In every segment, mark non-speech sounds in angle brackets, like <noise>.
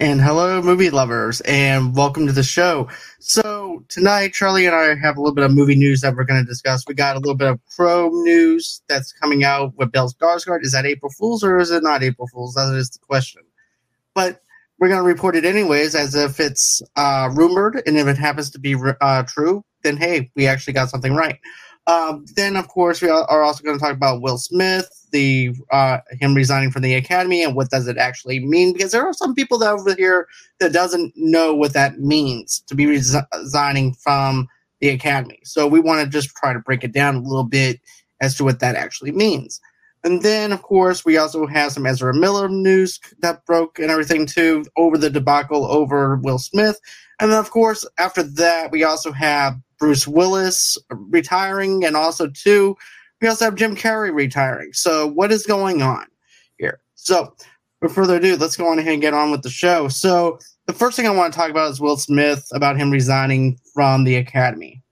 And hello, movie lovers, and welcome to the show. So, tonight, Charlie and I have a little bit of movie news that we're going to discuss. We got a little bit of Crow news that's coming out with Bill Skarsgård. Is that April Fool's or is it not April Fool's? That is the question. But we're going to report it anyways, as if it's uh, rumored, and if it happens to be uh, true, then hey, we actually got something right. Um, then, of course, we are also going to talk about Will Smith, the uh, him resigning from the Academy, and what does it actually mean? Because there are some people that over here that doesn't know what that means to be resigning from the Academy. So we want to just try to break it down a little bit as to what that actually means. And then, of course, we also have some Ezra Miller news that broke and everything too over the debacle over Will Smith. And then, of course, after that, we also have Bruce Willis retiring, and also too, we also have Jim Carrey retiring. So what is going on here? So without further ado, let's go on ahead and get on with the show. So the first thing I want to talk about is Will Smith about him resigning from the Academy.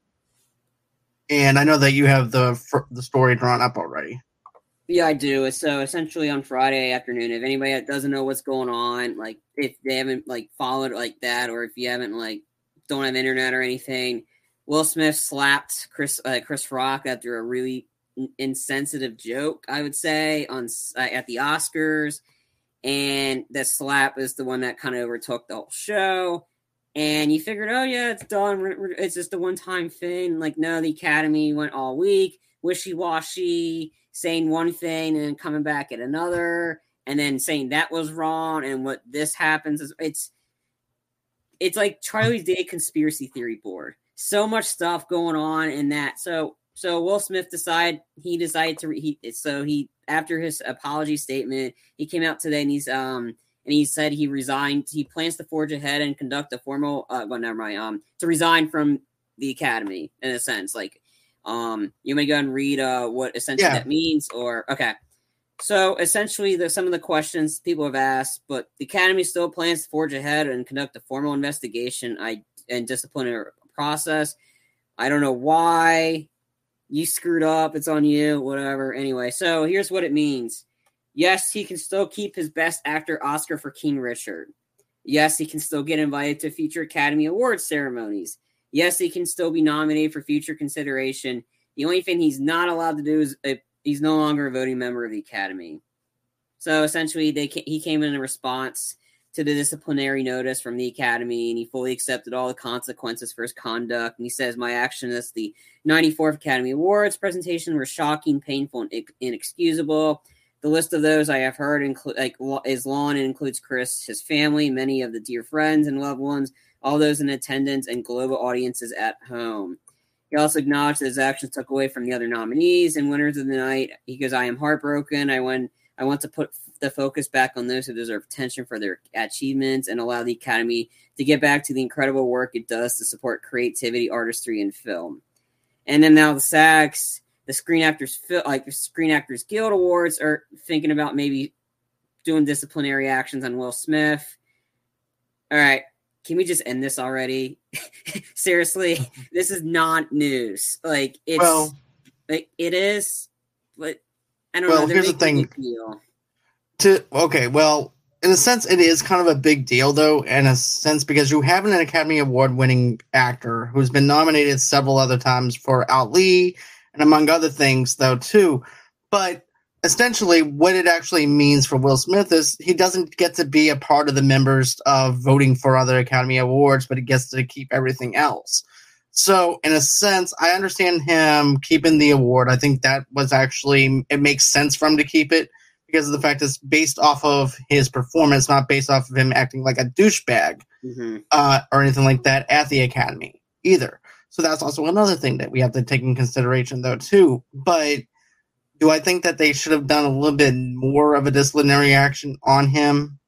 And I know that you have the the story drawn up already. Yeah, I do. So essentially on Friday afternoon, if anybody that doesn't know what's going on, like if they haven't like followed like that, or if you haven't like don't have internet or anything, Will Smith slapped Chris uh, Chris Rock after a really insensitive joke, I would say, on uh, at the Oscars, and the slap is the one that kind of overtook the whole show. And you figured, oh yeah, it's done. It's just a one time thing. Like no, the Academy went all week, wishy washy, saying one thing and then coming back at another, and then saying that was wrong and what this happens is it's it's like Charlie's Day conspiracy theory board so much stuff going on in that. So so Will Smith decided he decided to he so he after his apology statement he came out today and he's um and he said he resigned. He plans to forge ahead and conduct a formal uh well never mind um to resign from the academy in a sense like um you may go and read uh what essentially yeah. that means or okay. So essentially, the, some of the questions people have asked, but the academy still plans to forge ahead and conduct a formal investigation I, and disciplinary process. I don't know why you screwed up. It's on you, whatever. Anyway, so here's what it means. Yes, he can still keep his best actor Oscar for King Richard. Yes, he can still get invited to future Academy Awards ceremonies. Yes, he can still be nominated for future consideration. The only thing he's not allowed to do is uh, he's no longer a voting member of the Academy. So essentially, they he came in a response to the disciplinary notice from the academy and he fully accepted all the consequences for his conduct. And he says, My action at the 94th Academy Awards presentation were shocking, painful, and inexcusable. The list of those I have heard include like is long and includes Chris, his family, many of the dear friends and loved ones, all those in attendance, and global audiences at home. He also acknowledged that his actions took away from the other nominees and winners of the night. He goes, I am heartbroken. I went I want to put the focus back on those who deserve attention for their achievements and allow the Academy to get back to the incredible work it does to support creativity, artistry, and film. And then now the SAGs, the Screen Actors like the Screen Actors Guild Awards are thinking about maybe doing disciplinary actions on Will Smith. All right, can we just end this already? <laughs> Seriously, <laughs> this is not news. Like it's well, like it is, but I don't well, know. Here's the thing. To okay, well, in a sense, it is kind of a big deal, though. In a sense, because you have an Academy Award-winning actor who's been nominated several other times for Ali and among other things, though, too. But essentially, what it actually means for Will Smith is he doesn't get to be a part of the members of voting for other Academy Awards, but he gets to keep everything else. So, in a sense, I understand him keeping the award. I think that was actually, it makes sense for him to keep it because of the fact it's based off of his performance, not based off of him acting like a douchebag mm-hmm. uh, or anything like that at the Academy either. So, that's also another thing that we have to take in consideration, though, too. But do I think that they should have done a little bit more of a disciplinary action on him?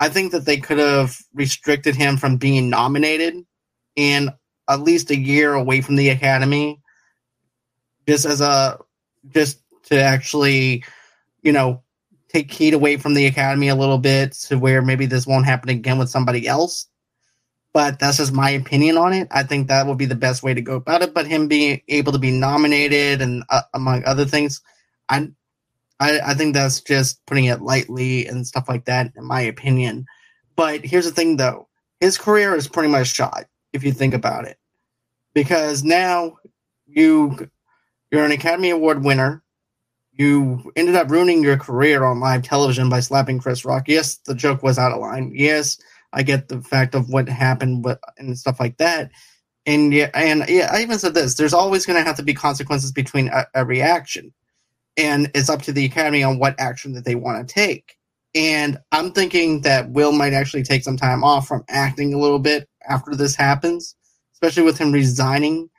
I think that they could have restricted him from being nominated and at least a year away from the academy just as a just to actually you know take heat away from the academy a little bit to where maybe this won't happen again with somebody else. But that's just my opinion on it. I think that would be the best way to go about it. But him being able to be nominated and uh, among other things I, I i think that's just putting it lightly and stuff like that in my opinion. But here's the thing, though: his career is pretty much shot if you think about it, because now you you're an Academy Award winner. You ended up ruining your career on live television by slapping Chris Rock. Yes, the joke was out of line. Yes, I get the fact of what happened and stuff like that. And yeah, and yeah, I even said this: there's always going to have to be consequences between every action, and it's up to the Academy on what action that they want to take. And I'm thinking that Will might actually take some time off from acting a little bit after this happens, especially with him resigning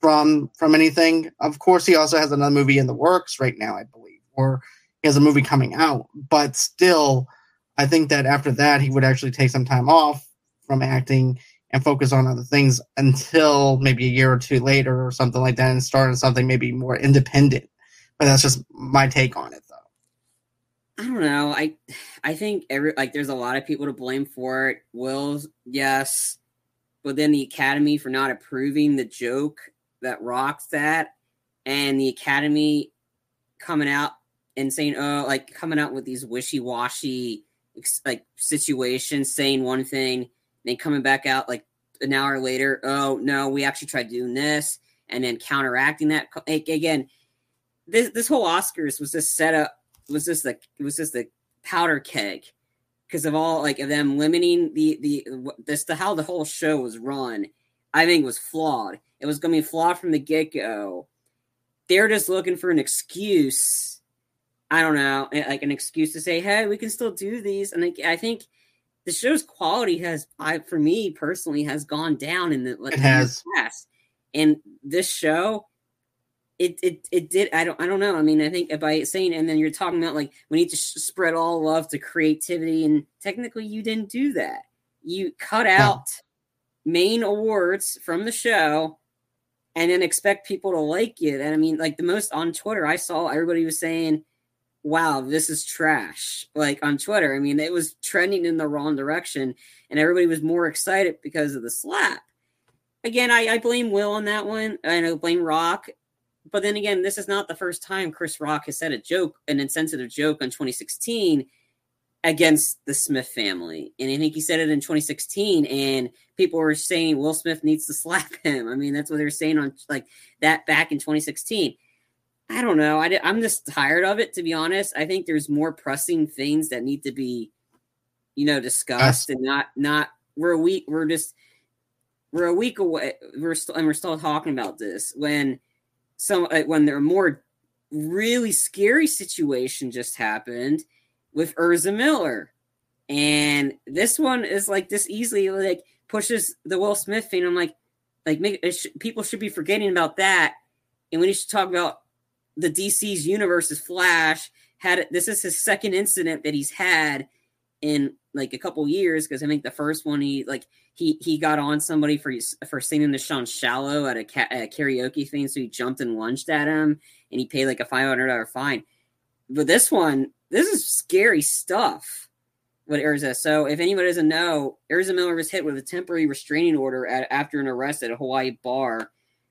from from anything. Of course, he also has another movie in the works right now, I believe, or he has a movie coming out. But still, I think that after that, he would actually take some time off from acting and focus on other things until maybe a year or two later or something like that, and start on something maybe more independent. But that's just my take on it. Though. I don't know. I I think every like there's a lot of people to blame for it. Will's yes, but then the Academy for not approving the joke that rocks that, and the Academy coming out and saying, "Oh, like coming out with these wishy washy like situations, saying one thing, then coming back out like an hour later, oh no, we actually tried doing this, and then counteracting that again." This this whole Oscars was just set up was just the it was just the powder keg because of all like of them limiting the the this the how the whole show was run. I think was flawed. It was going to be flawed from the get go. They're just looking for an excuse. I don't know, like an excuse to say, "Hey, we can still do these." And I think the show's quality has, I for me personally, has gone down in the it has. past. And this show, it, it it did I don't I don't know I mean I think by saying and then you're talking about like we need to sh- spread all love to creativity and technically you didn't do that you cut out main awards from the show and then expect people to like it. And I mean like the most on Twitter I saw everybody was saying wow this is trash like on Twitter. I mean it was trending in the wrong direction and everybody was more excited because of the slap. Again I, I blame Will on that one I know blame Rock but then again, this is not the first time Chris Rock has said a joke, an insensitive joke on 2016 against the Smith family. And I think he said it in 2016, and people were saying Will Smith needs to <laughs> slap him. I mean, that's what they're saying on like that back in 2016. I don't know. I, I'm just tired of it, to be honest. I think there's more pressing things that need to be, you know, discussed and not, not, we're a week, we're just, we're a week away. We're still, and we're still talking about this when, some uh, when there are more really scary situation just happened with Ezra Miller. And this one is like this easily like pushes the Will Smith thing. I'm like, like make, sh- people should be forgetting about that, and we need to talk about the DC's universe's Flash. Had this is his second incident that he's had in like a couple years because I think the first one he like he he got on somebody for for singing the Sean Shallow at a, ca- a karaoke thing, so he jumped and lunged at him, and he paid like a five hundred dollar fine. But this one, this is scary stuff. What Ezra? So if anybody doesn't know, Ezra Miller was hit with a temporary restraining order at, after an arrest at a Hawaii bar.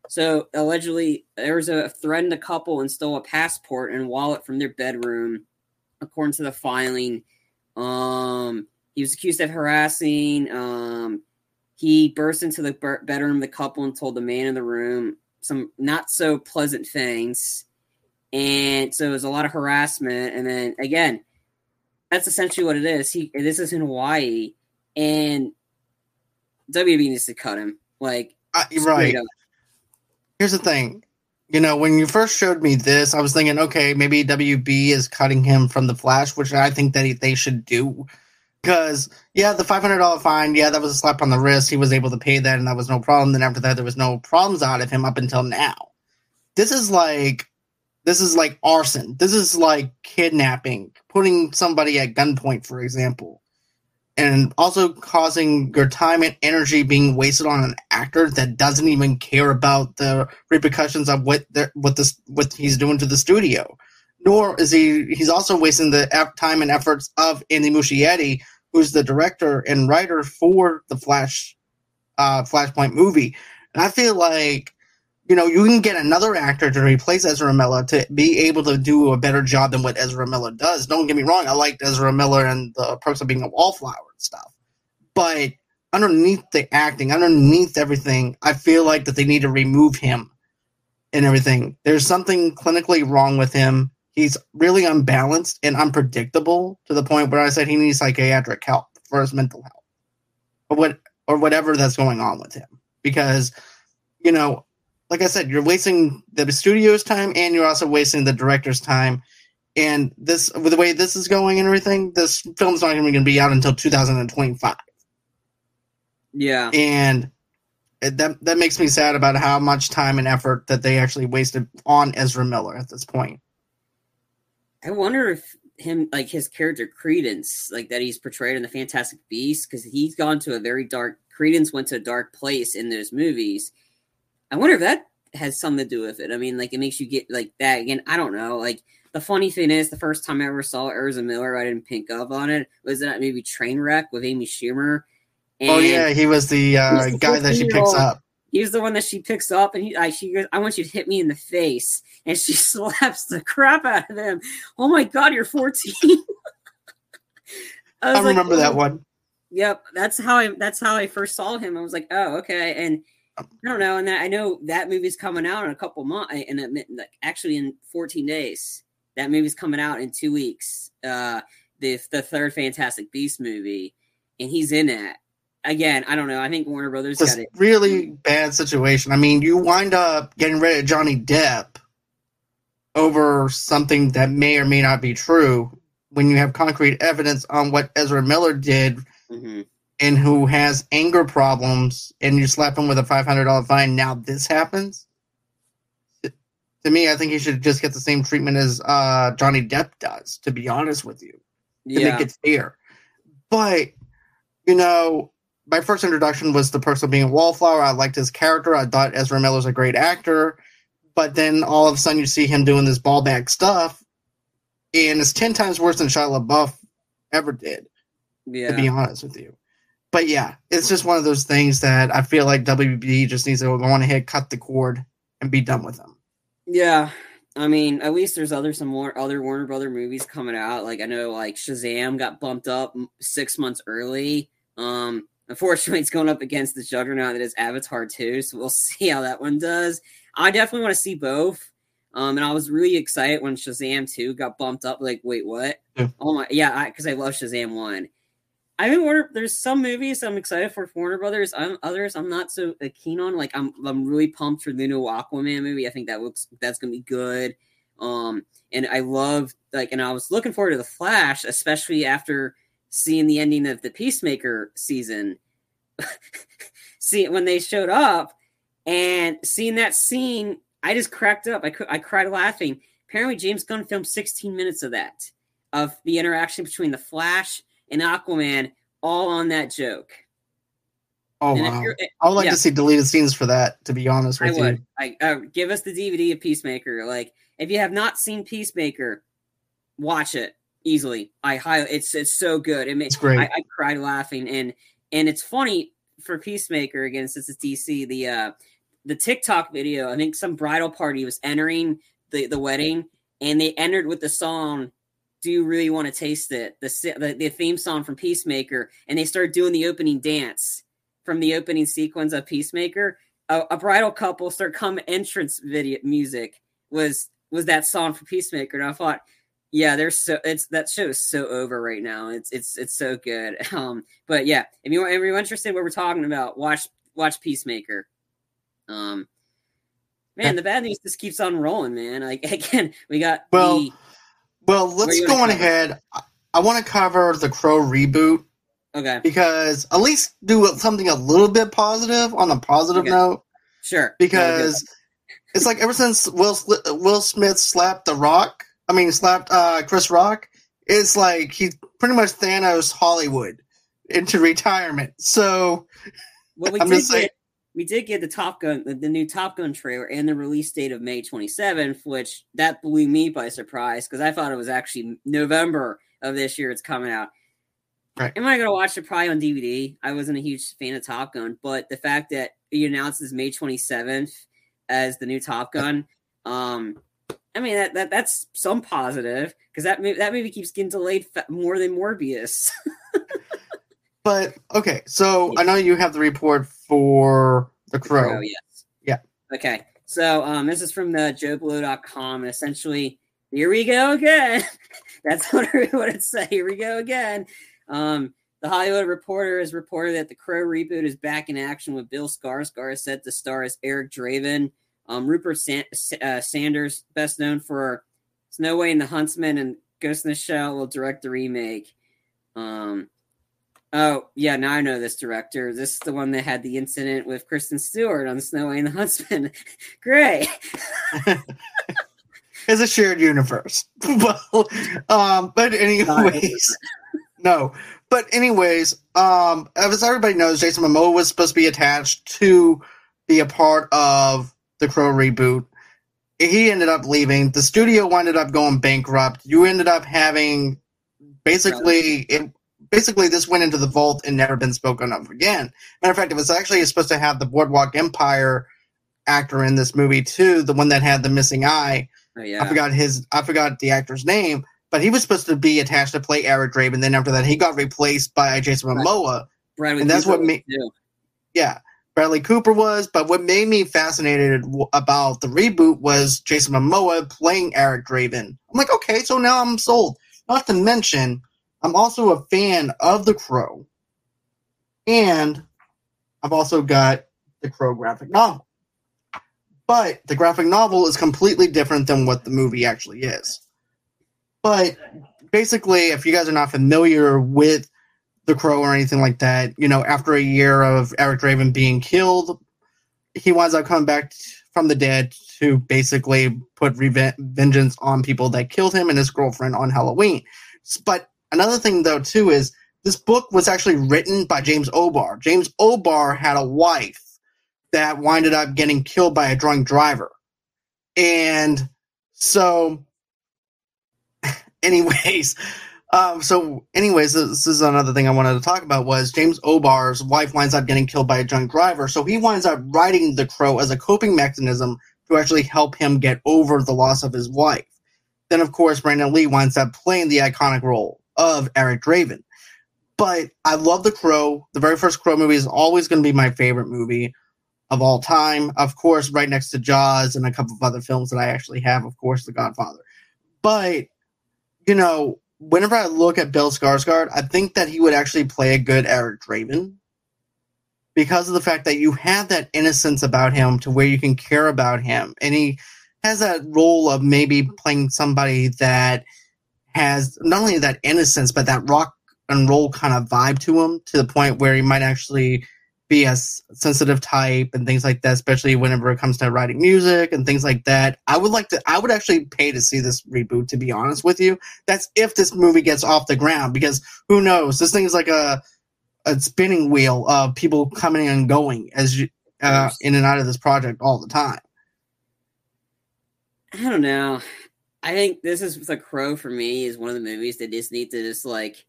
So allegedly, Ezra threatened a couple and stole a passport and wallet from their bedroom, according to the filing. Um, he was accused of harassing. Um, he burst into the bedroom of the couple and told the man in the room some not so pleasant things. And so it was a lot of harassment. And then again, that's essentially what it is. He this is in Hawaii, and WB needs to cut him. Like uh, right. Up. Here's the thing. You know, when you first showed me this, I was thinking, okay, maybe WB is cutting him from the Flash, which I think that he, they should do. Because, yeah, the $500 fine, yeah, that was a slap on the wrist. He was able to pay that, and that was no problem. Then after that, there was no problems out of him up until now. This is like, this is like arson. This is like kidnapping, putting somebody at gunpoint, for example and also causing your time and energy being wasted on an actor that doesn't even care about the repercussions of what the, what this what he's doing to the studio. Nor is he he's also wasting the time and efforts of Andy Muschietti, who's the director and writer for the Flash uh, Flashpoint movie. And I feel like you know, you can get another actor to replace Ezra Miller to be able to do a better job than what Ezra Miller does. Don't get me wrong, I liked Ezra Miller and the Perks of Being a Wallflower and stuff. But underneath the acting, underneath everything, I feel like that they need to remove him and everything. There's something clinically wrong with him. He's really unbalanced and unpredictable to the point where I said he needs psychiatric help for his mental health. Or what or whatever that's going on with him. Because, you know, like I said, you're wasting the studio's time and you're also wasting the director's time. And this, with the way this is going and everything, this film's not even going to be out until 2025. Yeah, and that that makes me sad about how much time and effort that they actually wasted on Ezra Miller at this point. I wonder if him like his character Credence, like that he's portrayed in the Fantastic Beast, because he's gone to a very dark. Credence went to a dark place in those movies, I wonder if that has something to do with it. I mean, like it makes you get like that again. I don't know. Like the funny thing is, the first time I ever saw Ezra Miller, I didn't pick up on it. Was that maybe Trainwreck with Amy Schumer? And oh yeah, he was the, uh, the guy that she picks up. He's the one that she picks up, and he, I, she goes, "I want you to hit me in the face," and she <laughs> slaps the crap out of him. Oh my god, you're 14. <laughs> I, I remember like, that oh. one. Yep, that's how I. That's how I first saw him. I was like, "Oh, okay," and I don't know, and I know that movie's coming out in a couple months, and like actually in 14 days. That movie's coming out in two weeks. Uh, the the third Fantastic Beast movie, and he's in it. Again, I don't know. I think Warner Brothers got it. Really bad situation. I mean, you wind up getting rid of Johnny Depp over something that may or may not be true when you have concrete evidence on what Ezra Miller did mm-hmm and who has anger problems and you slap him with a $500 fine, now this happens? To me, I think he should just get the same treatment as uh, Johnny Depp does, to be honest with you, to yeah. make it fair. But, you know, my first introduction was the person being a wallflower. I liked his character. I thought Ezra Miller's a great actor. But then all of a sudden you see him doing this ball back stuff, and it's 10 times worse than Shia LaBeouf ever did, yeah. to be honest with you but yeah, it's just one of those things that I feel like WB just needs to go on ahead, cut the cord, and be done with them. Yeah, I mean, at least there's other some more other Warner Brother movies coming out. Like I know, like Shazam got bumped up six months early. Um, unfortunately, <laughs> it's going up against the juggernaut that is Avatar 2, so we'll <laughs> see how that one does. I definitely want to see both. Um, and I was really excited when Shazam 2 got bumped up. Like, wait, what? Yeah. Oh my, yeah, because I, I love Shazam 1. I mean, Warner. There's some movies I'm excited for Warner Brothers. I'm, others I'm not so uh, keen on. Like I'm I'm really pumped for the new Aquaman movie. I think that looks that's gonna be good. Um, and I love like, and I was looking forward to the Flash, especially after seeing the ending of the Peacemaker season. <laughs> See when they showed up and seeing that scene, I just cracked up. I I cried laughing. Apparently, James Gunn filmed 16 minutes of that of the interaction between the Flash and Aquaman all on that joke. Oh and wow! I would like yeah, to see deleted scenes for that. To be honest with I would. you, I, uh, give us the DVD of Peacemaker. Like, if you have not seen Peacemaker, watch it easily. I highly, it's it's so good. It it's great. I, I cried laughing, and and it's funny for Peacemaker again since it's DC. The uh the TikTok video. I think some bridal party was entering the the wedding, and they entered with the song do you really want to taste it? The, the, the theme song from Peacemaker, and they start doing the opening dance from the opening sequence of Peacemaker. A, a bridal couple start come entrance video music was was that song for Peacemaker, and I thought, yeah, there's so it's that show is so over right now. It's it's it's so good. <laughs> Um, but yeah, if you if you're interested in what we're talking about, watch watch Peacemaker. Um, man, the bad news just keeps on rolling, man. Like <laughs> again, we got well. The, well, let's go on ahead. I want to cover the Crow reboot. Okay. Because at least do something a little bit positive on a positive okay. note. Sure. Because it's like ever since Will Will Smith slapped The Rock, I mean slapped uh, Chris Rock, it's like he's pretty much Thanos Hollywood into retirement. So well, we I'm did get, we did get the Top Gun, the, the, new Top Gun trailer, and the release date of May 27th, which that blew me by surprise because I thought it was actually November of this year. It's coming out. Right. Am I going to watch it probably on DVD? I wasn't a huge fan of Top Gun, but the fact that he announces May 27th, as the new Top Gun. Um, I mean that, that that's some positive because that movie, that movie keeps getting delayed more than Morbius. <laughs> but okay, so I know you have the report for the Crow. Crow yes. Yeah. Okay. So um, this is from the JoBlo.com, and essentially, here we go again. <laughs> That's what, what it say. Here we go again. Um, the Hollywood Reporter has reported that the Crow reboot is back in action with Bill Skarsgård set to star as Eric Draven. Um, Rupert San- uh, Sanders, best known for Snow White and the Huntsman and Ghost in the Shell, will direct the remake. Um, oh yeah, now I know this director. This is the one that had the incident with Kristen Stewart on Snow White and the Huntsman. <laughs> Great. <laughs> it's a shared universe. <laughs> well, um, but anyways, no. But anyways, um, as everybody knows, Jason Momoa was supposed to be attached to be a part of the Crow reboot. He ended up leaving. The studio ended up going bankrupt. You ended up having basically it, basically this went into the vault and never been spoken of again. Matter of fact, it was actually supposed to have the Boardwalk Empire actor in this movie too, the one that had the missing eye. Oh, yeah. I forgot his I forgot the actor's name, but he was supposed to be attached to play Eric Draven. Then after that, he got replaced by Jason Momoa, Bradley and that's Cooper what made yeah. Bradley Cooper was, but what made me fascinated about the reboot was Jason Momoa playing Eric Draven. I'm like, okay, so now I'm sold. Not to mention, I'm also a fan of The Crow, and I've also got the Crow graphic novel. But the graphic novel is completely different than what the movie actually is. But basically, if you guys are not familiar with The Crow or anything like that, you know, after a year of Eric Draven being killed, he winds up coming back from the dead to basically put revenge vengeance on people that killed him and his girlfriend on Halloween. But another thing, though, too, is this book was actually written by James O'Barr. James O'Barr had a wife that winded up getting killed by a drunk driver. And so, <laughs> anyways, um, so anyways, this is another thing I wanted to talk about was James O'Barr's wife winds up getting killed by a drunk driver. So he winds up writing the crow as a coping mechanism to actually help him get over the loss of his wife. Then, of course, Brandon Lee winds up playing the iconic role of Eric Draven. But I love The Crow. The very first Crow movie is always going to be my favorite movie of all time. Of course, right next to Jaws and a couple of other films that I actually have, of course, The Godfather. But, you know, whenever I look at Bill Skarsgård, I think that he would actually play a good Eric Draven because of the fact that you have that innocence about him to where you can care about him. And he has that role of maybe playing somebody that has not only that innocence, but that rock and roll kind of vibe to him to the point where he might actually – be a sensitive type and things like that, especially whenever it comes to writing music and things like that. I would like to, I would actually pay to see this reboot, to be honest with you. That's if this movie gets off the ground, because who knows? This thing is like a, a spinning wheel of people coming and going as you, uh, in and out of this project all the time. I don't know. I think this is the crow for me is one of the movies that just need to just like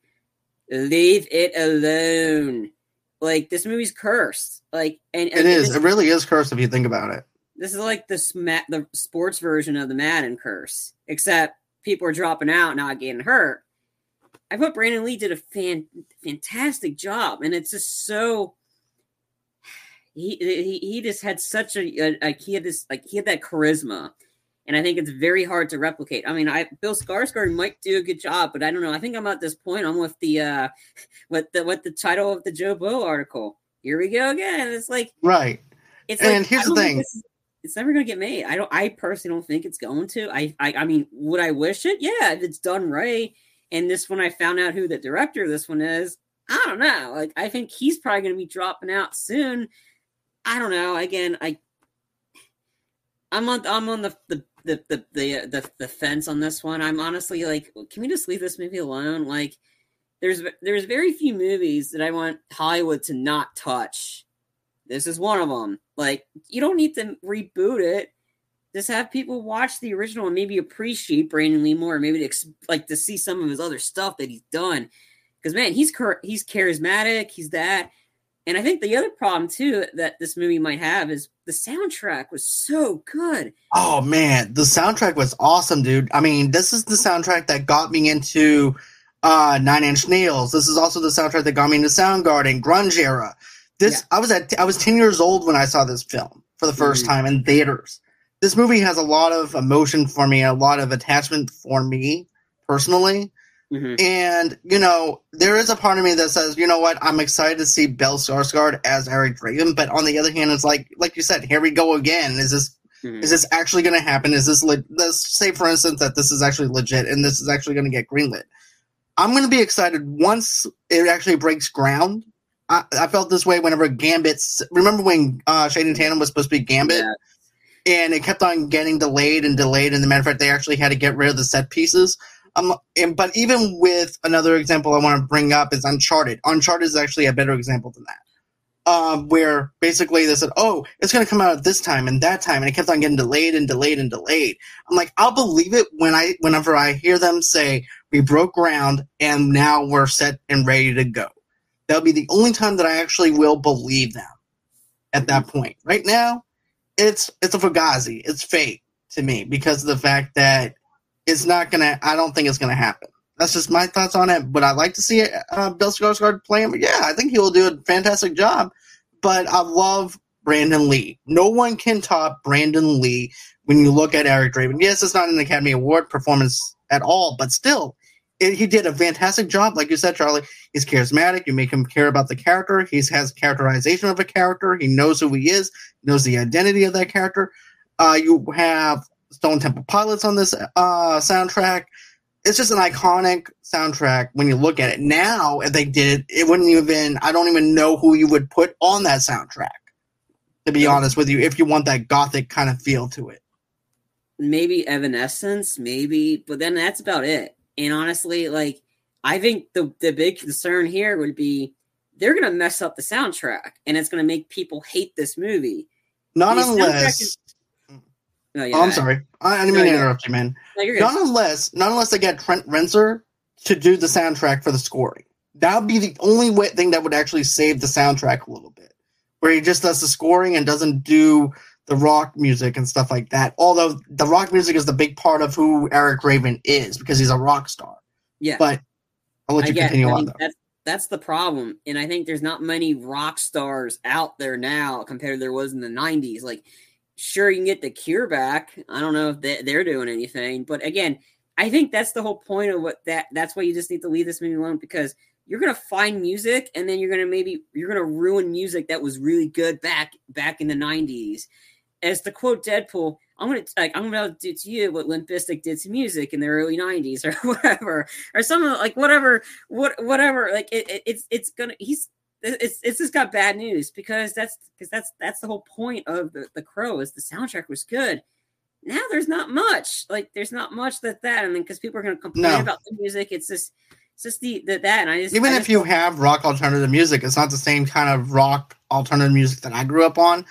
leave it alone like this movie's cursed. Like, and, and it is. This, it really is cursed if you think about it. This is like the sma- the sports version of the Madden curse, except people are dropping out, not getting hurt. I thought Brandon Lee did a fan fantastic job, and it's just so. <sighs> He, he, he just had such a, a, he had this like he had that charisma and I think it's very hard to replicate. I mean, I Bill Skarsgård might do a good job, but I don't know. I think I'm at this point. I'm with the uh, <laughs> what the what the title of the JoBlo article. Here we go again. It's like right. It's and like, here's the thing. it's never gonna get made. I don't. I personally don't think it's going to. I, I. I mean, would I wish it? Yeah, if it's done right. And this one, I found out who the director of this one is. I don't know. Like, I think he's probably gonna be dropping out soon. I don't know. Again, I I'm on I'm on the the the the the, the, the fence on this one. I'm honestly like, can we just leave this movie alone? Like, there's there's very few movies that I want Hollywood to not touch. This is one of them. Like, you don't need to reboot it. Just have people watch the original and maybe appreciate Brandon Lee more. Maybe to, like to see some of his other stuff that he's done. Because man, he's he's charismatic. He's that And I think the other problem too that this movie might have is the soundtrack was so good. Oh man, the soundtrack was awesome, dude. I mean, this is the soundtrack that got me into uh Nine Inch Nails. This is also the soundtrack that got me into Soundgarden, grunge era. This Yeah. I was at I was 10 years old when I saw this film for the 1st Mhm. time in theaters. This movie has a lot of emotion for me, a lot of attachment for me personally. Mhm. And, you know, there is a part of me that says, you know what, I'm excited to see Bill Skarsgård as Eric Draven, but on the other hand, it's like like you said, here we go again. Is this Mhm. is this actually going to happen? Is this le- let's say for instance that this is actually legit and this is actually going to get greenlit? I'm going to be excited once it actually breaks ground. I, I felt this way whenever Gambit's. Remember when uh, Channing Tatum was supposed to be Gambit, Yeah. and it kept on getting delayed and delayed. And the matter of fact, they actually had to get rid of the set pieces. Um, and, but even with another example I want to bring up is Uncharted. Uncharted is actually a better example than that. Um, where basically they said, "Oh, it's going to come out at this time and that time," and it kept on getting delayed and delayed and delayed. I'm like, I'll believe it when I, whenever I hear them say, "We broke ground and now we're set and ready to go." That'll be the only time that I actually will believe them. At that point, right now, it's it's a fugazi. It's fake to me because of the fact that it's not gonna. I don't think it's gonna happen. That's just my thoughts on it. But I'd like to see uh, Bill Skarsgård play him. Yeah, I think he will do a fantastic job. But I love Brandon Lee. No one can top Brandon Lee when you look at Eric Draven. Yes, it's not an Academy Award performance at all, but still, it, he did a fantastic job. Like you said, Charlie, he's charismatic. You make him care about the character. He has characterization of a character. He knows who he is. Knows the identity of that character. Uh, you have Stone Temple Pilots on this uh, soundtrack. It's just an iconic soundtrack when you look at it. Now, if they did it, it wouldn't even, I don't even know who you would put on that soundtrack, to be honest with you, if you want that gothic kind of feel to it. maybe Evanescence, maybe, but then that's about it. And honestly, like I think the the big concern here would be they're gonna mess up the soundtrack, and it's gonna make people hate this movie. Not The unless. No, yeah, oh, I'm sorry. I, I didn't No, mean to yeah. interrupt you, man. No. Not unless, not unless they get Trent Reznor to do the soundtrack for the scoring. That would be the only way, thing that would actually save the soundtrack a little bit, where he just does the scoring and doesn't do the rock music and stuff like that. Although the rock music is the big part of who Eric Draven is because he's a rock star. yeah, But I'll let I you continue I on though. that's that's the problem, and I think there's not many rock stars out there now compared to there was in the '90s. Like, sure, you can get the Cure back. I don't know if they, they're doing anything, but again, I think that's the whole point of what that. That's why you just need to leave this movie alone because you're gonna find music, and then you're gonna maybe you're gonna ruin music that was really good back back in the '90s. As to quote Deadpool, I'm gonna like I'm gonna do to you what Limp Bizkit did to music in the early '90s <laughs> or whatever, or some like whatever, what whatever. Like it, it- it's it's gonna he's it's it's just got bad news because that's because that's that's the whole point of the the Crow is the soundtrack was good. Now there's not much like there's not much that that and then because people are gonna complain No. about the music, it's just it's just the, the that and I just Even I if just you have rock alternative music, it's not the same kind of rock alternative music that I grew up on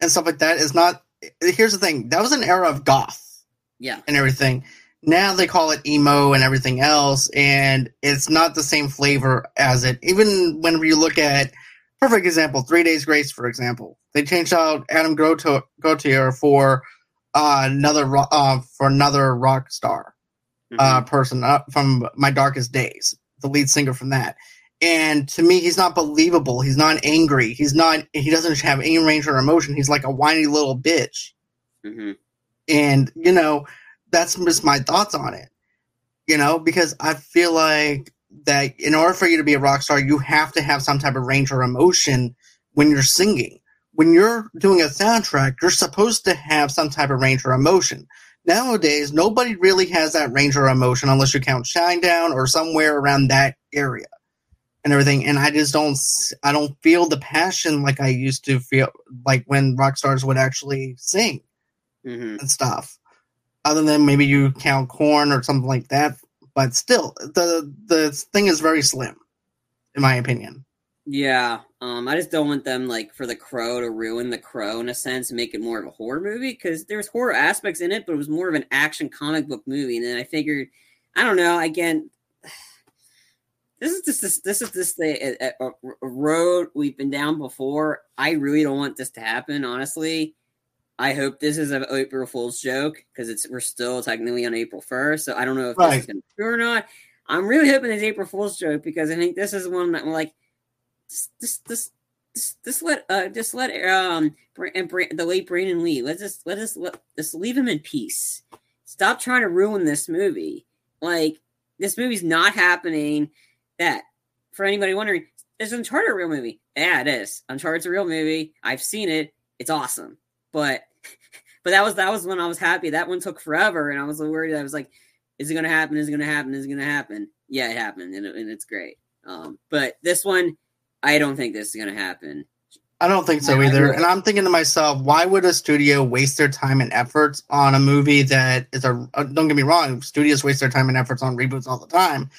and stuff like that. It's not. Here's the thing: that was an era of goth. yeah and everything. Now they call it emo and everything else, and it's not the same flavor as it. Even when you look at perfect example, Three Days Grace, for example, they changed out Adam Groto- Gautier for uh, another ro- uh, for another rock star uh, person uh, from My Darkest Days, the lead singer from that. And to me, he's not believable. He's not angry. He's not. He doesn't have any range or emotion. He's like a whiny little bitch hmm and you know that's just my thoughts on it you know because i feel like that in order for you to be a rock star you have to have some type of range or emotion when you're singing. When you're doing a soundtrack you're supposed to have some type of range or emotion. Nowadays nobody really has that range or emotion unless you count shinedown or somewhere around that area and everything. And i just don't I don't feel the passion like i used to feel like when rock stars would actually sing hmm and stuff. Other than maybe you count Korn or something like that, but still, the the thing is very slim, in my opinion. Yeah, um, I just don't want them like for the Crow to ruin the Crow in a sense and make it more of a horror movie because there's horror aspects in it, but it was more of an action comic book movie. And then I figured, I don't know, again, <sighs> this is just this this is just the a, a road we've been down before. I really don't want this to happen, honestly. I hope this is an April Fool's joke because it's we're still technically on April first, so I don't know if Right. this is going to be true or not. I'm really hoping it's April Fool's joke because I think this is one that I'm like, just just just just, just let uh just let um and the late Brandon Lee let's just let us let just leave him in peace. Stop trying to ruin this movie. Like this movie's not happening. That for anybody wondering, is Uncharted a real movie? Yeah, it is. Uncharted's a real movie. I've seen it. It's awesome. But but that was that was when I was happy. That one took forever, and I was worried. I was like, is it gonna happen? Is it gonna happen? Is it gonna happen? Yeah, it happened, and, it, and it's great. Um, but this one, I don't think this is gonna happen. I don't think so either. And I'm thinking to myself, why would a studio waste their time and efforts on a movie that is a? uh, Don't get me wrong, studios waste their time and efforts on reboots all the time.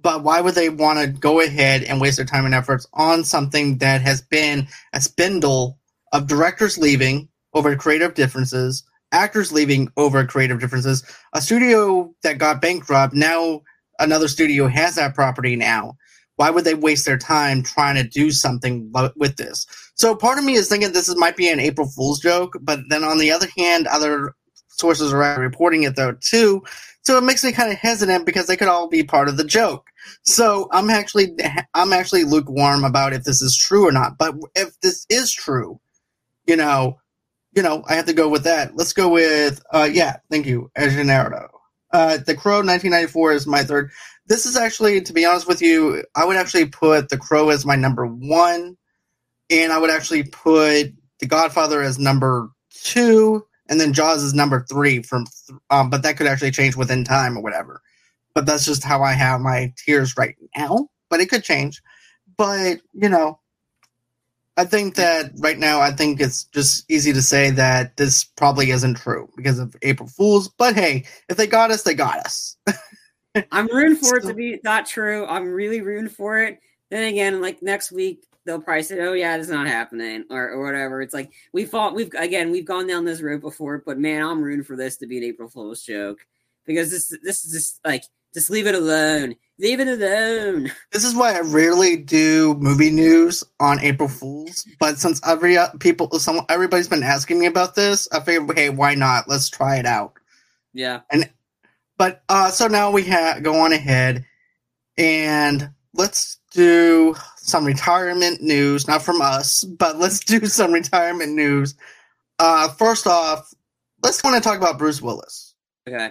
But why would they want to go ahead and waste their time and efforts on something that has been a spindle of directors leaving over creative differences, actors leaving over creative differences, a studio that got bankrupt, now another studio has that property now. Why would they waste their time trying to do something with this? So part of me is thinking this is, might be an April Fool's joke, but then on the other hand, other sources are reporting it though too. So it makes me kind of hesitant because they could all be part of the joke. So I'm actually I'm actually lukewarm about if this is true or not. But if this is true, you know, you know, I have to go with that. Let's go with uh yeah, thank you, Egenardo. Uh The Crow 1994 is my third. This is actually, to be honest with you, I would actually put The Crow as my number one and I would actually put The Godfather as number two, and then Jaws is number three. From um, but that could actually change within time or whatever. But that's just how I have my tiers right now. But it could change. But you know, I think that right now, I think it's just easy to say that this probably isn't true because of April Fools. But hey, if they got us, they got us. <laughs> I'm rooting for it to be not true. I'm really rooting for it. Then again, like next week, they'll probably say, "Oh yeah, it's not happening," or, or whatever. It's like we fought. We've again, we've gone down this road before, but man, I'm rooting for this to be an April Fool's joke because this this is just like just leave it alone. Leave it alone. This is why I rarely do movie news on April Fools. But since every uh, people, some everybody's been asking me about this, I figured, hey, why not? Let's try it out. Yeah. And but uh, so now we have go on ahead and let's do some retirement news. Not from us, but let's do <laughs> some retirement news. Uh, first off, let's want to talk about Bruce Willis. Okay.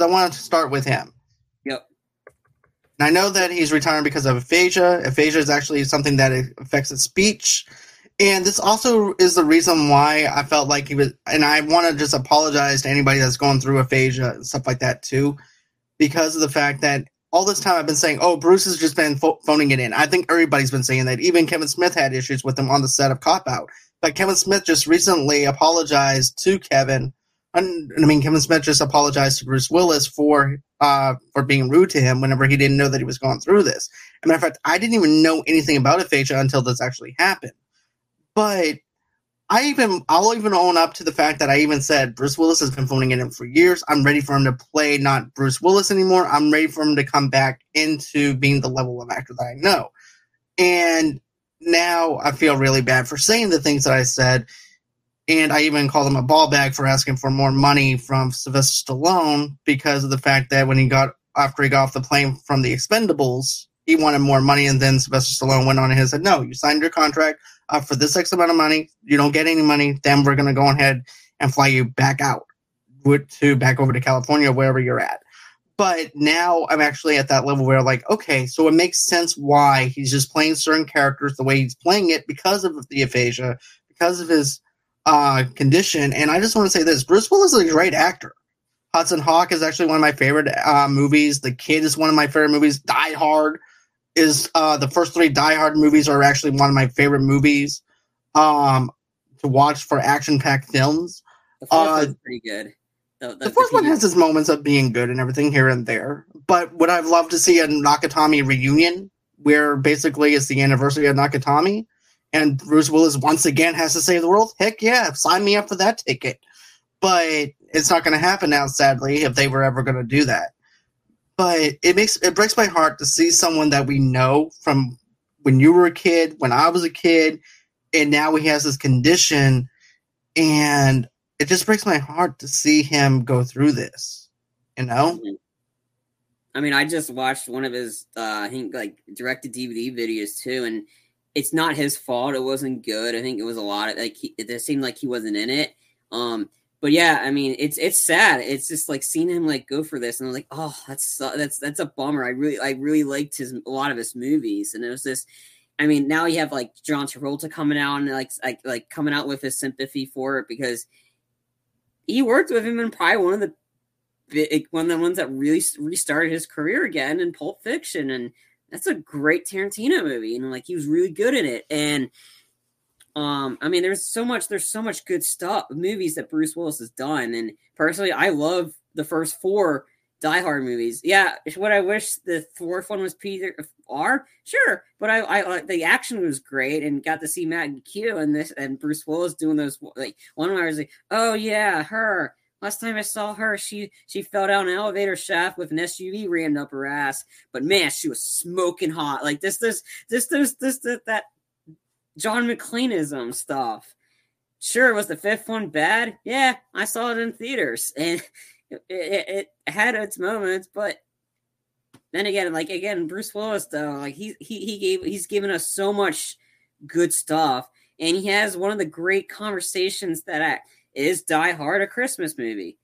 I want to start with him. And I know that he's retiring because of aphasia. Aphasia is actually something that affects his speech. And this also is the reason why I felt like he was, and I want to just apologize to anybody that's going through aphasia and stuff like that too, because of the fact that all this time I've been saying, oh, Bruce has just been pho- phoning it in. I think everybody's been saying that. Even Kevin Smith had issues with him on the set of Cop Out. But Kevin Smith just recently apologized to Kevin. And, I mean, Kevin Smith just apologized to Bruce Willis for uh, for being rude to him whenever he didn't know that he was going through this. As matter of fact, I didn't even know anything about aphasia until this actually happened. But I even I'll even own up to the fact that I even said Bruce Willis has been phoning it in for years. I'm ready for him to play not Bruce Willis anymore. I'm ready for him to come back into being the level of actor that I know. And now I feel really bad for saying the things that I said. And I even called him a ball bag for asking for more money from Sylvester Stallone because of the fact that when he got after he got off the plane from the Expendables, he wanted more money, and then Sylvester Stallone went on and said, "No, you signed your contract uh, for this X amount of money. You don't get any money. Then we're going to go ahead and fly you back out to back over to California, wherever you're at." But now I'm actually at that level where, like, okay, so it makes sense why he's just playing certain characters the way he's playing it because of the aphasia, because of his uh, condition. And I just want to say this: Bruce Willis is a great actor. Hudson Hawk is actually one of my favorite uh, movies. The Kid is one of my favorite movies. Die Hard is uh, the first three Die Hard movies are actually one of my favorite movies um, to watch for action-packed films. The fourth Uh, pretty good. The, The first one has its moments of being good and everything here and there, but would I've loved to see a Nakatomi reunion where basically it's the anniversary of Nakatomi and Bruce Willis once again has to save the world? Heck yeah, sign me up for that ticket. But it's not going to happen now, sadly, if they were ever going to do that. but it makes it breaks my heart to see someone that we know from when you were a kid, when I was a kid, and now he has this condition, and it just breaks my heart to see him go through this. You know. I mean, I just watched one of his, uh, I think, like directed DVD videos too, and it's not his fault. It wasn't good. I think it was a lot of like he, it seemed like he wasn't in it. Um, but yeah, I mean, it's it's sad. It's just like seeing him like go for this, and I'm like, oh, that's that's that's a bummer. I really I really liked his a lot of his movies, and it was this. I mean, now you have like John Travolta coming out and like like like coming out with his sympathy for it because he worked with him in probably one of the big one of the ones that really restarted his career again in Pulp Fiction, and that's a great Tarantino movie, and like he was really good in it. And um, I mean, there's so much, there's so much good stuff, movies that Bruce Willis has done, and personally, I love the first four Die Hard movies. Yeah, what I wish the fourth one was Peter R. Sure, but I, I the action was great and got to see Maggie Q and this and Bruce Willis doing those like one where I was like, oh yeah, her. Last time I saw her, she she fell down an elevator shaft with an SUV rammed up her ass. But man, she was smoking hot. Like this, this, this, this, this, this that John McClaneism stuff. Sure, was the fifth one bad? Yeah, I saw it in theaters, <laughs> and it, it, it had its moments. But then again, like again, Bruce Willis though, like he he he gave he's given us so much good stuff, and he has one of the great conversations that I is Die Hard a Christmas movie?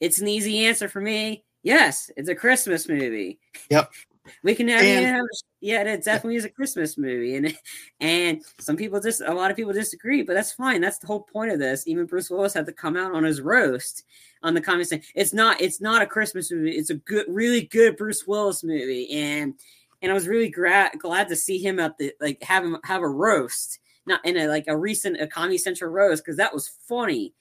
It's an easy answer for me. Yes, it's a Christmas movie. Yep. <laughs> we can have, and, have yeah, it definitely is a Christmas movie, and and some people just a lot of people disagree, but that's fine. That's the whole point of this. Even Bruce Willis had to come out on his roast on the comments saying it's not it's not a Christmas movie. It's a good, really good Bruce Willis movie, and and I was really gra- glad to see him at the like have him have a roast not in a like a recent a Comedy Central roast because that was funny.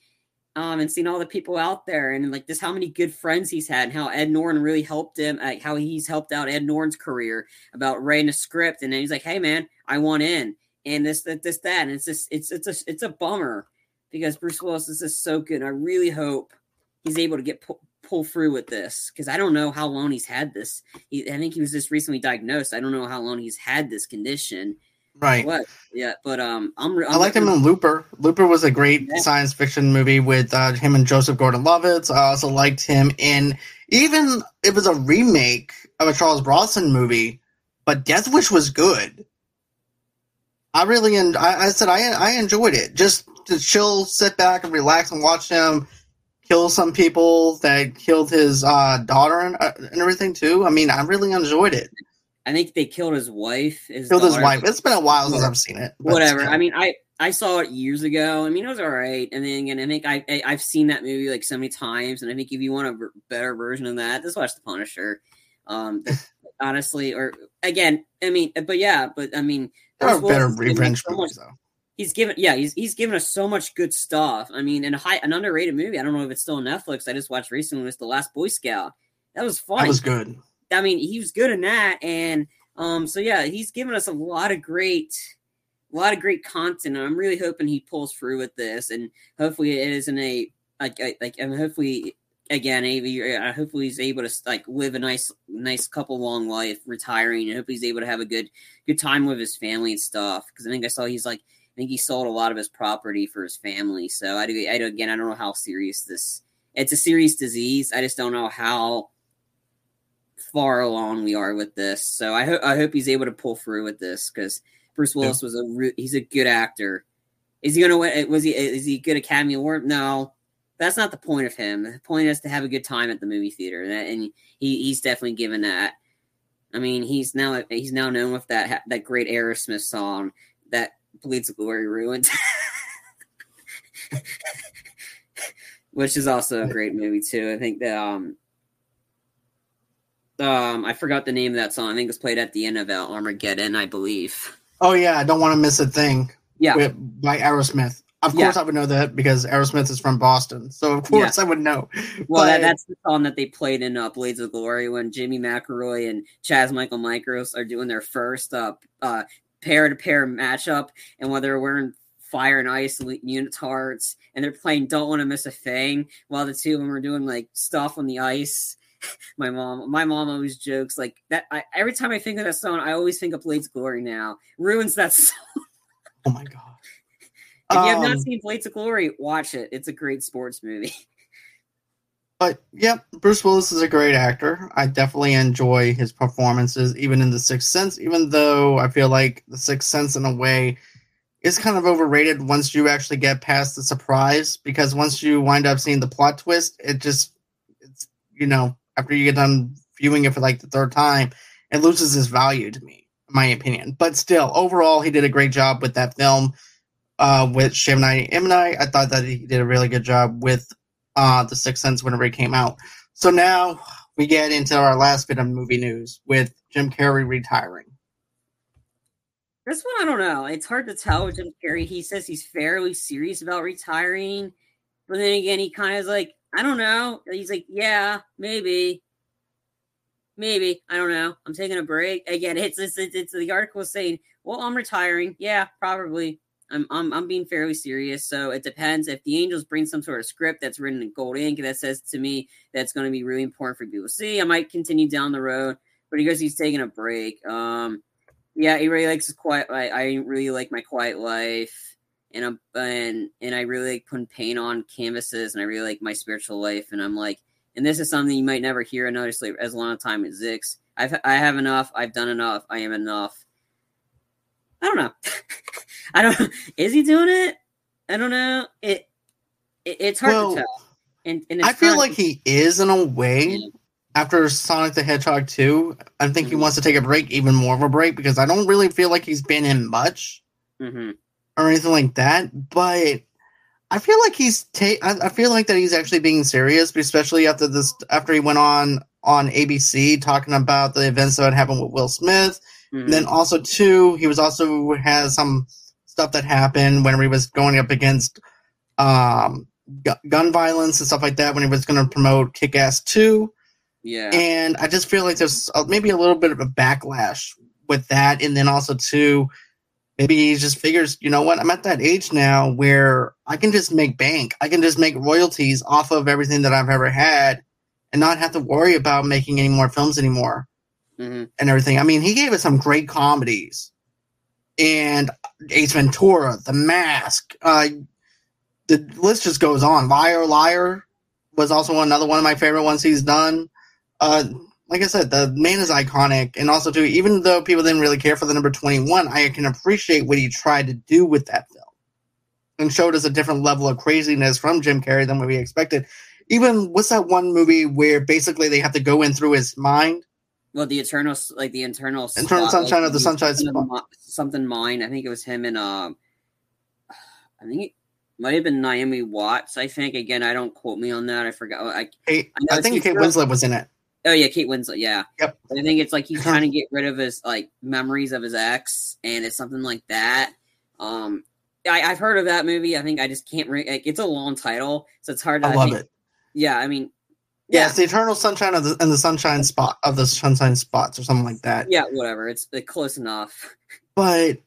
Um, and seeing all the people out there and like just how many good friends he's had and how Ed Norton really helped him, like how he's helped out Ed Norton's career about writing a script. And then he's like, Hey man, I want in and this, that, this, that. And it's just, it's, it's a, it's a bummer because Bruce Willis is just so good. I really hope he's able to get pull, pull through with this because I don't know how long he's had this. He, I think he was just recently diagnosed. I don't know how long he's had this condition Right. What? Yeah, but um, I'm, I'm i liked him in Looper. Looper was a great yeah. science fiction movie with uh, him and Joseph Gordon-Levitt. I also liked him in even it was a remake of a Charles Bronson movie, but Death Wish was good. I really and I, I said I I enjoyed it. Just to chill, sit back and relax and watch him kill some people that killed his uh, daughter and, uh, and everything too. I mean, I really enjoyed it. I think they killed his wife. His killed daughter. his wife. It's been a while since I've seen it. Whatever. I mean, I I saw it years ago. I mean, it was all right. And then again, I think I, I have seen that movie like so many times. And I think if you want a better version of that, just watch The Punisher. Um, <laughs> honestly, or again, I mean, but yeah, but I mean, there are better revenge so movies though. He's given, yeah, he's he's given us so much good stuff. I mean, in a high, an underrated movie. I don't know if it's still on Netflix. I just watched recently. Was The Last Boy Scout. That was fun. That was good. I mean, he was good in that, and um, so yeah, he's given us a lot of great, a lot of great content. I'm really hoping he pulls through with this, and hopefully it isn't a like like and hopefully again, Avi, uh, hopefully he's able to like live a nice, nice couple long life, retiring, and hopefully he's able to have a good, good time with his family and stuff. Because I think I saw he's like, I think he sold a lot of his property for his family. So I do, I do again, I don't know how serious this. It's a serious disease. I just don't know how far along we are with this. So I hope I hope he's able to pull through with this because Bruce Willis yeah. was a re- he's a good actor. Is he gonna win? Was he is he good Academy Award? No, that's not the point of him. The point is to have a good time at the movie theater, and he he's definitely given that. I mean, he's now he's now known with that that great Aerosmith song that bleeds glory ruined. <laughs> Which is also a great movie too. I think that um um I forgot the name of that song. I think it's played at the end of uh, Armageddon, I believe. Oh yeah, I don't want to miss a thing. Yeah, with, by Aerosmith. Of course, yeah. I would know that because Aerosmith is from Boston, so of course yeah. I would know. Well, but, that, that's the song that they played in uh, Blades of Glory when Jimmy McElroy and Chazz Michael Michaels are doing their first uh, uh pair to pair matchup, and while they're wearing fire and ice unitards, and they're playing "Don't Want to Miss a Thing," while the two of them are doing like stuff on the ice <laughs> my mom, my mom always jokes like that. I, every time I think of that song, I always think of Blades of Glory. Now ruins that <laughs> song. Oh my god! If you have not Um, seen Blades of Glory, watch it. It's a great sports movie. <laughs> But yep, Bruce Willis is a great actor. I definitely enjoy his performances, even in The Sixth Sense. Even though I feel like The Sixth Sense, in a way, is kind of overrated once you actually get past the surprise. Because once you wind up seeing the plot twist, it just, it's you know, after you get done viewing it for like the third time, it loses its value to me, in my opinion. But still, overall, he did a great job with that film. Uh, with Shiv Night M Night, I thought that he did a really good job with uh, The Sixth Sense whenever it came out. So now we get into our last bit of movie news with Jim Carrey retiring. This one, I don't know. It's hard to tell with Jim Carrey. He says he's fairly serious about retiring, but then again, he kind of is like, I don't know. He's like, yeah, maybe, maybe. I don't know. I'm taking a break. Again, <laughs> it's it's, it's, it's the article saying, well, I'm retiring. Yeah, probably. I'm, I'm I'm being fairly serious. So it depends. If the Angels bring some sort of script that's written in gold ink that says to me that's going to be really important for people to see, I might continue down the road. But he goes, he's taking a break. Um, yeah, he really likes his quiet. I, I really like my quiet life, and I'm and and I really like putting paint on canvases, and I really like my spiritual life. And I'm like, and this is something you might never hear another sleep as long a time as Zix. I've I have enough. I've done enough. I am enough. I don't know. <laughs> I don't. Is he doing it? I don't know. It, it it's hard Well, to tell. And, and it's I feel like he is in a way Yeah. after Sonic the Hedgehog 2. I think he Mhm. wants to take a break, even more of a break, because I don't really feel like he's been in much Mhm. Or anything like that. But I feel like he's ta- I, I feel like that he's actually being serious, especially after this after he went on on ABC talking about the events that had happened with Will Smith. Mhm. And then also too, he was also has some stuff that happened when he was going up against um, gu- gun violence and stuff like that when he was going to promote Kick Ass Two. yeah. And I just feel like there's maybe a little bit of a backlash with that, and then also too, maybe he just figures, you know what, I'm at that age now where I can just make bank, I can just make royalties off of everything that I've ever had, and not have to worry about making any more films anymore Mhm. and everything. I mean, he gave us some great comedies, and Ace Ventura, The Mask. Uh, the list just goes on. Liar, Liar was also another one of my favorite ones he's done. Uh, like I said, the man is iconic, and also too, even though people didn't really care for the number twenty-one, I can appreciate what he tried to do with that film, and showed us a different level of craziness from Jim Carrey than what we expected. Even what's that one movie where basically they have to go in through his mind? Well, the eternal, like the internal, Internal spot, Sunshine like, of the Sunshine something, Spot. Something mine. I think it was him and um, I think it might have been Naomi Watts. I think again, I don't quote me on that. I forgot. I I I think Kate Winslet was in it. Oh yeah, Kate Winslet. Yeah. Yep. I think it's like he's trying to get rid of his like memories of his ex, and it's something like that. Um, I, I've heard of that movie. I think I just can't. Re- like, it's a long title, so it's hard. to I love it. Yeah, I mean, Yeah, yeah, it's the Eternal Sunshine of the and the Sunshine Spot of the Sunshine Spots or something like that. yeah, whatever. It's uh, close enough. But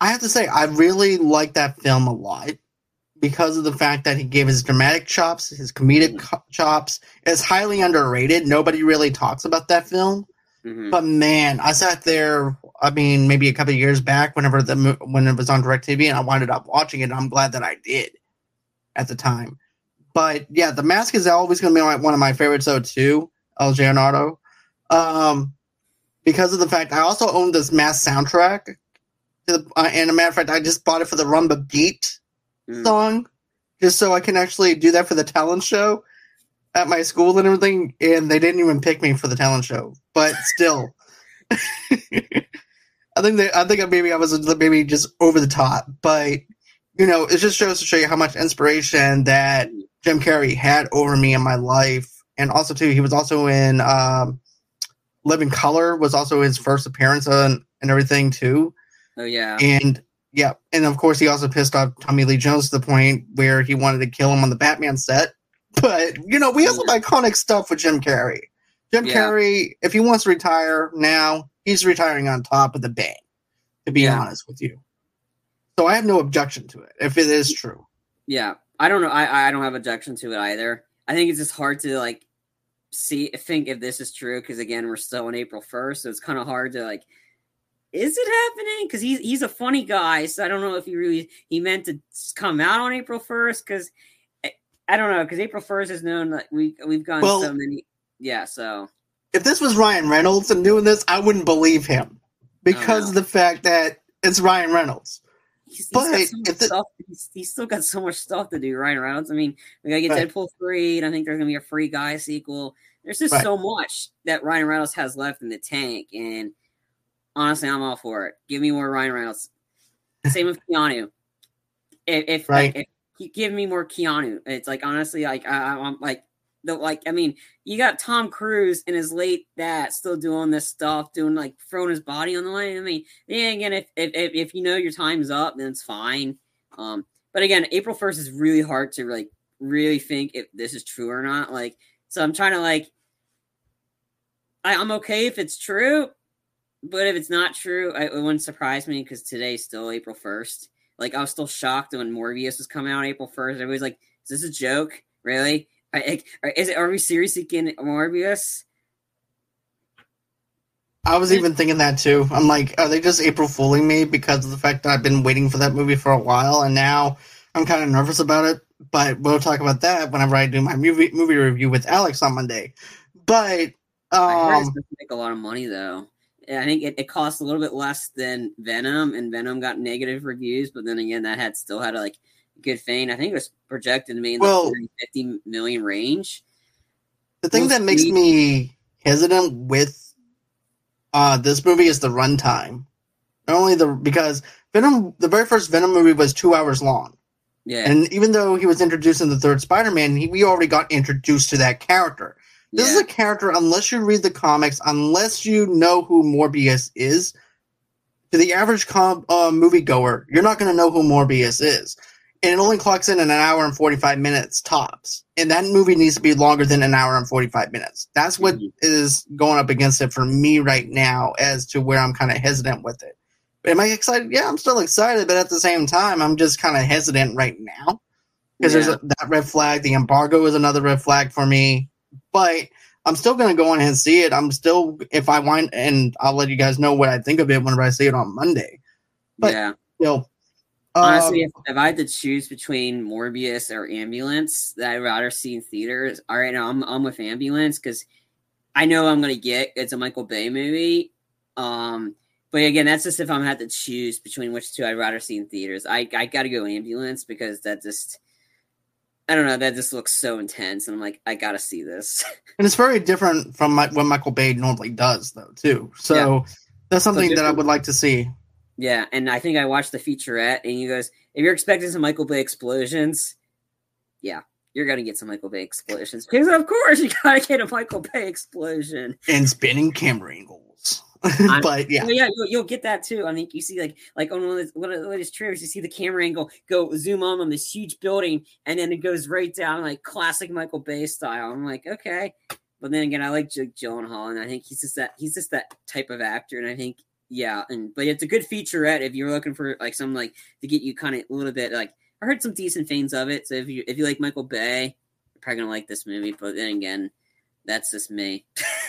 I have to say, I really like that film a lot because of the fact that he gave his dramatic chops, his comedic co- chops. It's highly underrated. Nobody really talks about that film. Mhm. But man, I sat there. I mean, maybe a couple of years back, whenever the when it was on Directv, and I wound up watching it. And I'm glad that I did at the time. But yeah, The Mask is always going to be one of my favorites, though too. El Gianardo, um, because of the fact I also own this Mask soundtrack. To the, uh, and a matter of fact, I just bought it for the Cuban Pete Mm. song, just so I can actually do that for the talent show at my school and everything. And they didn't even pick me for the talent show, but <laughs> still, <laughs> I think they, I think maybe I was maybe just over the top, but you know, it just shows to show you how much inspiration that Jim Carrey had over me in my life, and also too, he was also in um, Living Color was also his first appearance on and everything too. Oh yeah. And yeah, and of course he also pissed off Tommy Lee Jones to the point where he wanted to kill him on the Batman set. But you know, we have some iconic stuff with Jim Carrey. Jim Yeah. Carrey, if he wants to retire now, he's retiring on top of the bang. To be Yeah. honest with you, so I have no objection to it if it is true. Yeah, I don't know. I I don't have objection to it either. I think it's just hard to like see think if this is true because again we're still on April first, so it's kind of hard to like. Is it happening? Because he's he's a funny guy, so I don't know if he really he meant to come out on April first. Because I, eh, I, don't know, because April first is known like we we've gone well, so many. Yeah, so if this was Ryan Reynolds and doing this, I wouldn't believe him because oh, of the fact that it's Ryan Reynolds. He's, but he's, the, he's, he's, still got so much stuff to do, Ryan Reynolds. I mean, we gotta get right. Deadpool three, and I think there's gonna be a Free Guy sequel. There's just right. so much that Ryan Reynolds has left in the tank, and honestly, I'm all for it. Give me more Ryan Reynolds. Same with Keanu. If, if, right. if, if give me more Keanu, it's like honestly, like I, I'm like the like I mean, you got Tom Cruise in his late that still doing this stuff, doing like throwing his body on the line. I mean, yeah, again, if if if you know your time's up, then it's fine. Um, but again, April first is really hard to like really think if this is true or not. Like, so I'm trying to like, I, I'm okay if it's true, but if it's not true, I, it wouldn't surprise me because today's still April first. Like, I was still shocked when Morbius was coming out April first. Everybody's like, "Is this a joke? Really?" is it? Are we seriously getting Morbius? I was even thinking that too. I'm like, are they just April fooling me because of the fact that I've been waiting for that movie for a while, and now I'm kind of nervous about it. But we'll talk about that whenever I do my movie movie review with Alex on Monday. But um, I heard it's going to make a lot of money though. I think it, it costs a little bit less than Venom, and Venom got negative reviews. But then again, that had still had a, like good fame. I think it was projected to be in well, the 50 million range. The thing we'll that see. makes me hesitant with uh, this movie is the runtime. Not only the because Venom, the very first Venom movie was two hours long. Yeah. And even though he was introduced in the third Spider-Man, he, we already got introduced to that character. This yeah. is a character, unless you read the comics, unless you know who Morbius is, to the average com- uh, moviegoer, you're not going to know who Morbius is and it only clocks in an hour and 45 minutes tops. And that movie needs to be longer than an hour and 45 minutes. That's what mm-hmm. is going up against it for me right now as to where I'm kind of hesitant with it. Am I excited? Yeah, I'm still excited, but at the same time, I'm just kind of hesitant right now because yeah. there's a, that red flag. The embargo is another red flag for me, but I'm still going to go on and see it. I'm still, if I want, and I'll let you guys know what I think of it whenever I see it on Monday. But, yeah. you know, Honestly, um, if, if, I had to choose between Morbius or Ambulance, that I'd rather see in theaters. All right, now I'm I'm with Ambulance because I know I'm gonna get it's a Michael Bay movie. Um, but again, that's just if I'm had to choose between which two I'd rather see in theaters. I I got to go Ambulance because that just I don't know that just looks so intense, and I'm like I gotta see this. <laughs> And it's very different from my, what Michael Bay normally does, though, too. So yeah. that's something so that I would like to see. Yeah, and I think I watched the featurette, and he goes, "If you're expecting some Michael Bay explosions, yeah, you're gonna get some Michael Bay explosions because of course you gotta get a Michael Bay explosion and spinning camera angles." <laughs> but yeah, well, yeah, you'll, you'll, get that too. I think you see like like on one of the, one of the latest trailers, you see the camera angle go zoom on on this huge building, and then it goes right down like classic Michael Bay style. I'm like, okay. But then again, I like Jake Gyllenhaal, and I think he's just that he's just that type of actor, and I think yeah, and but it's a good featurette if you're looking for like some like to get you kind of a little bit like I heard some decent things of it. So if you if you like Michael Bay, you're probably gonna like this movie. But then again, that's just me. <laughs>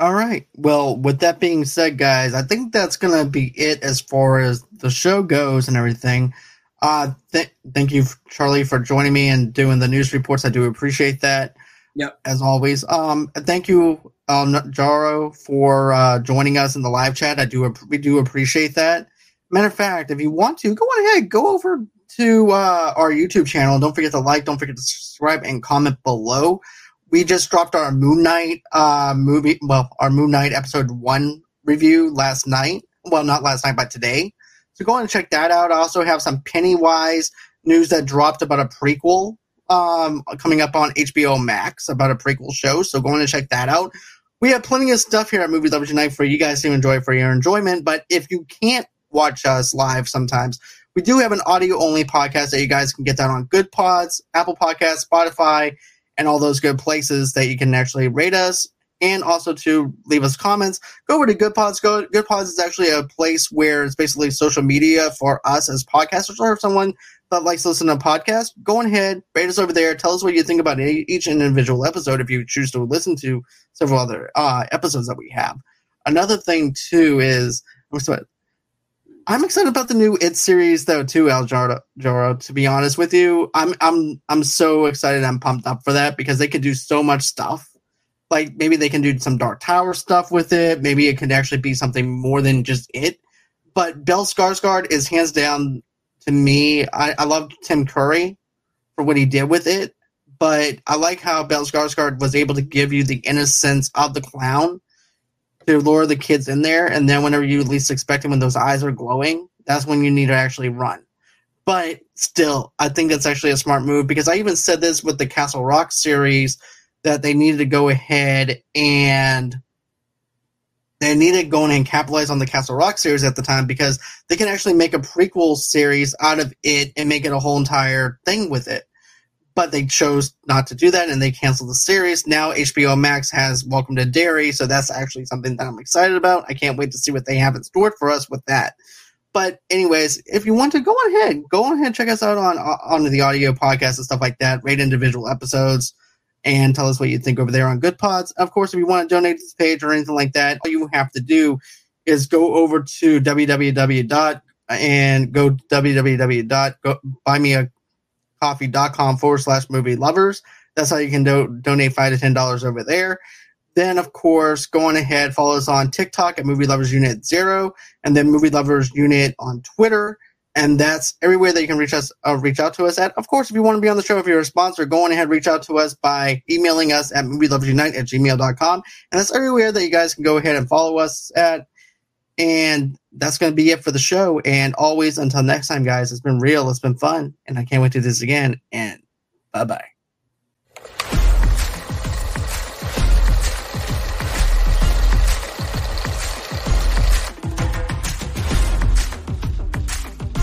All right. Well, with that being said, guys, I think that's gonna be it as far as the show goes and everything. Uh, th- thank you, Charlie, for joining me and doing the news reports. I do appreciate that. Yep. As always. Um, thank you, um, Jaro, for uh, joining us in the live chat. I do we do appreciate that. Matter of fact, if you want to, go on ahead, go over to uh, our YouTube channel. Don't forget to like, don't forget to subscribe, and comment below. We just dropped our Moon Knight uh, movie, well, our Moon Knight episode one review last night. Well, not last night, but today. So go and check that out. I also have some Pennywise news that dropped about a prequel um, coming up on HBO Max about a prequel show. So go and check that out. We have plenty of stuff here at Movie Lovers Tonight for you guys to enjoy for your enjoyment. But if you can't watch us live sometimes, we do have an audio only podcast that you guys can get that on Good Pods, Apple Podcasts, Spotify, and all those good places that you can actually rate us and also to leave us comments. Go over to Good Pods. Go Good Pods is actually a place where it's basically social media for us as podcasters or someone that likes to listen to podcasts. Go ahead, rate us over there. Tell us what you think about each individual episode if you choose to listen to several other uh, episodes that we have. Another thing too is I'm excited about the new It series though too, Al Joro. To be honest with you, I'm I'm I'm so excited. I'm pumped up for that because they could do so much stuff. Like maybe they can do some Dark Tower stuff with it. Maybe it could actually be something more than just it. But Bill Skarsgård is hands down to me. I, I love Tim Curry for what he did with it, but I like how Bill Skarsgård was able to give you the innocence of the clown to lure the kids in there, and then whenever you least expect it, when those eyes are glowing, that's when you need to actually run. But still, I think that's actually a smart move because I even said this with the Castle Rock series that they needed to go ahead and they needed to go and capitalize on the Castle Rock series at the time because they can actually make a prequel series out of it and make it a whole entire thing with it but they chose not to do that and they canceled the series. Now HBO Max has Welcome to Derry, so that's actually something that I'm excited about. I can't wait to see what they have in store for us with that. But anyways, if you want to go ahead, go ahead, check us out on on the audio podcast and stuff like that. Rate individual episodes and tell us what you think over there on Good Pods. Of course, if you want to donate to this page or anything like that, all you have to do is go over to www. and go www. ko-fi.com forward slash movie lovers. That's how you can do- donate five to ten dollars over there. Then, of course, go on ahead, follow us on TikTok at Movie Lovers Unite Zero, and then Movie Lovers Unite on Twitter. And that's everywhere that you can reach us, uh, reach out to us at. Of course, if you want to be on the show, if you're a sponsor, go on ahead, reach out to us by emailing us at movieloversunite at gmail.com. And that's everywhere that you guys can go ahead and follow us at. And that's going to be it for the show. And always until next time, guys, it's been real. It's been fun. And I can't wait to do this again. And bye bye.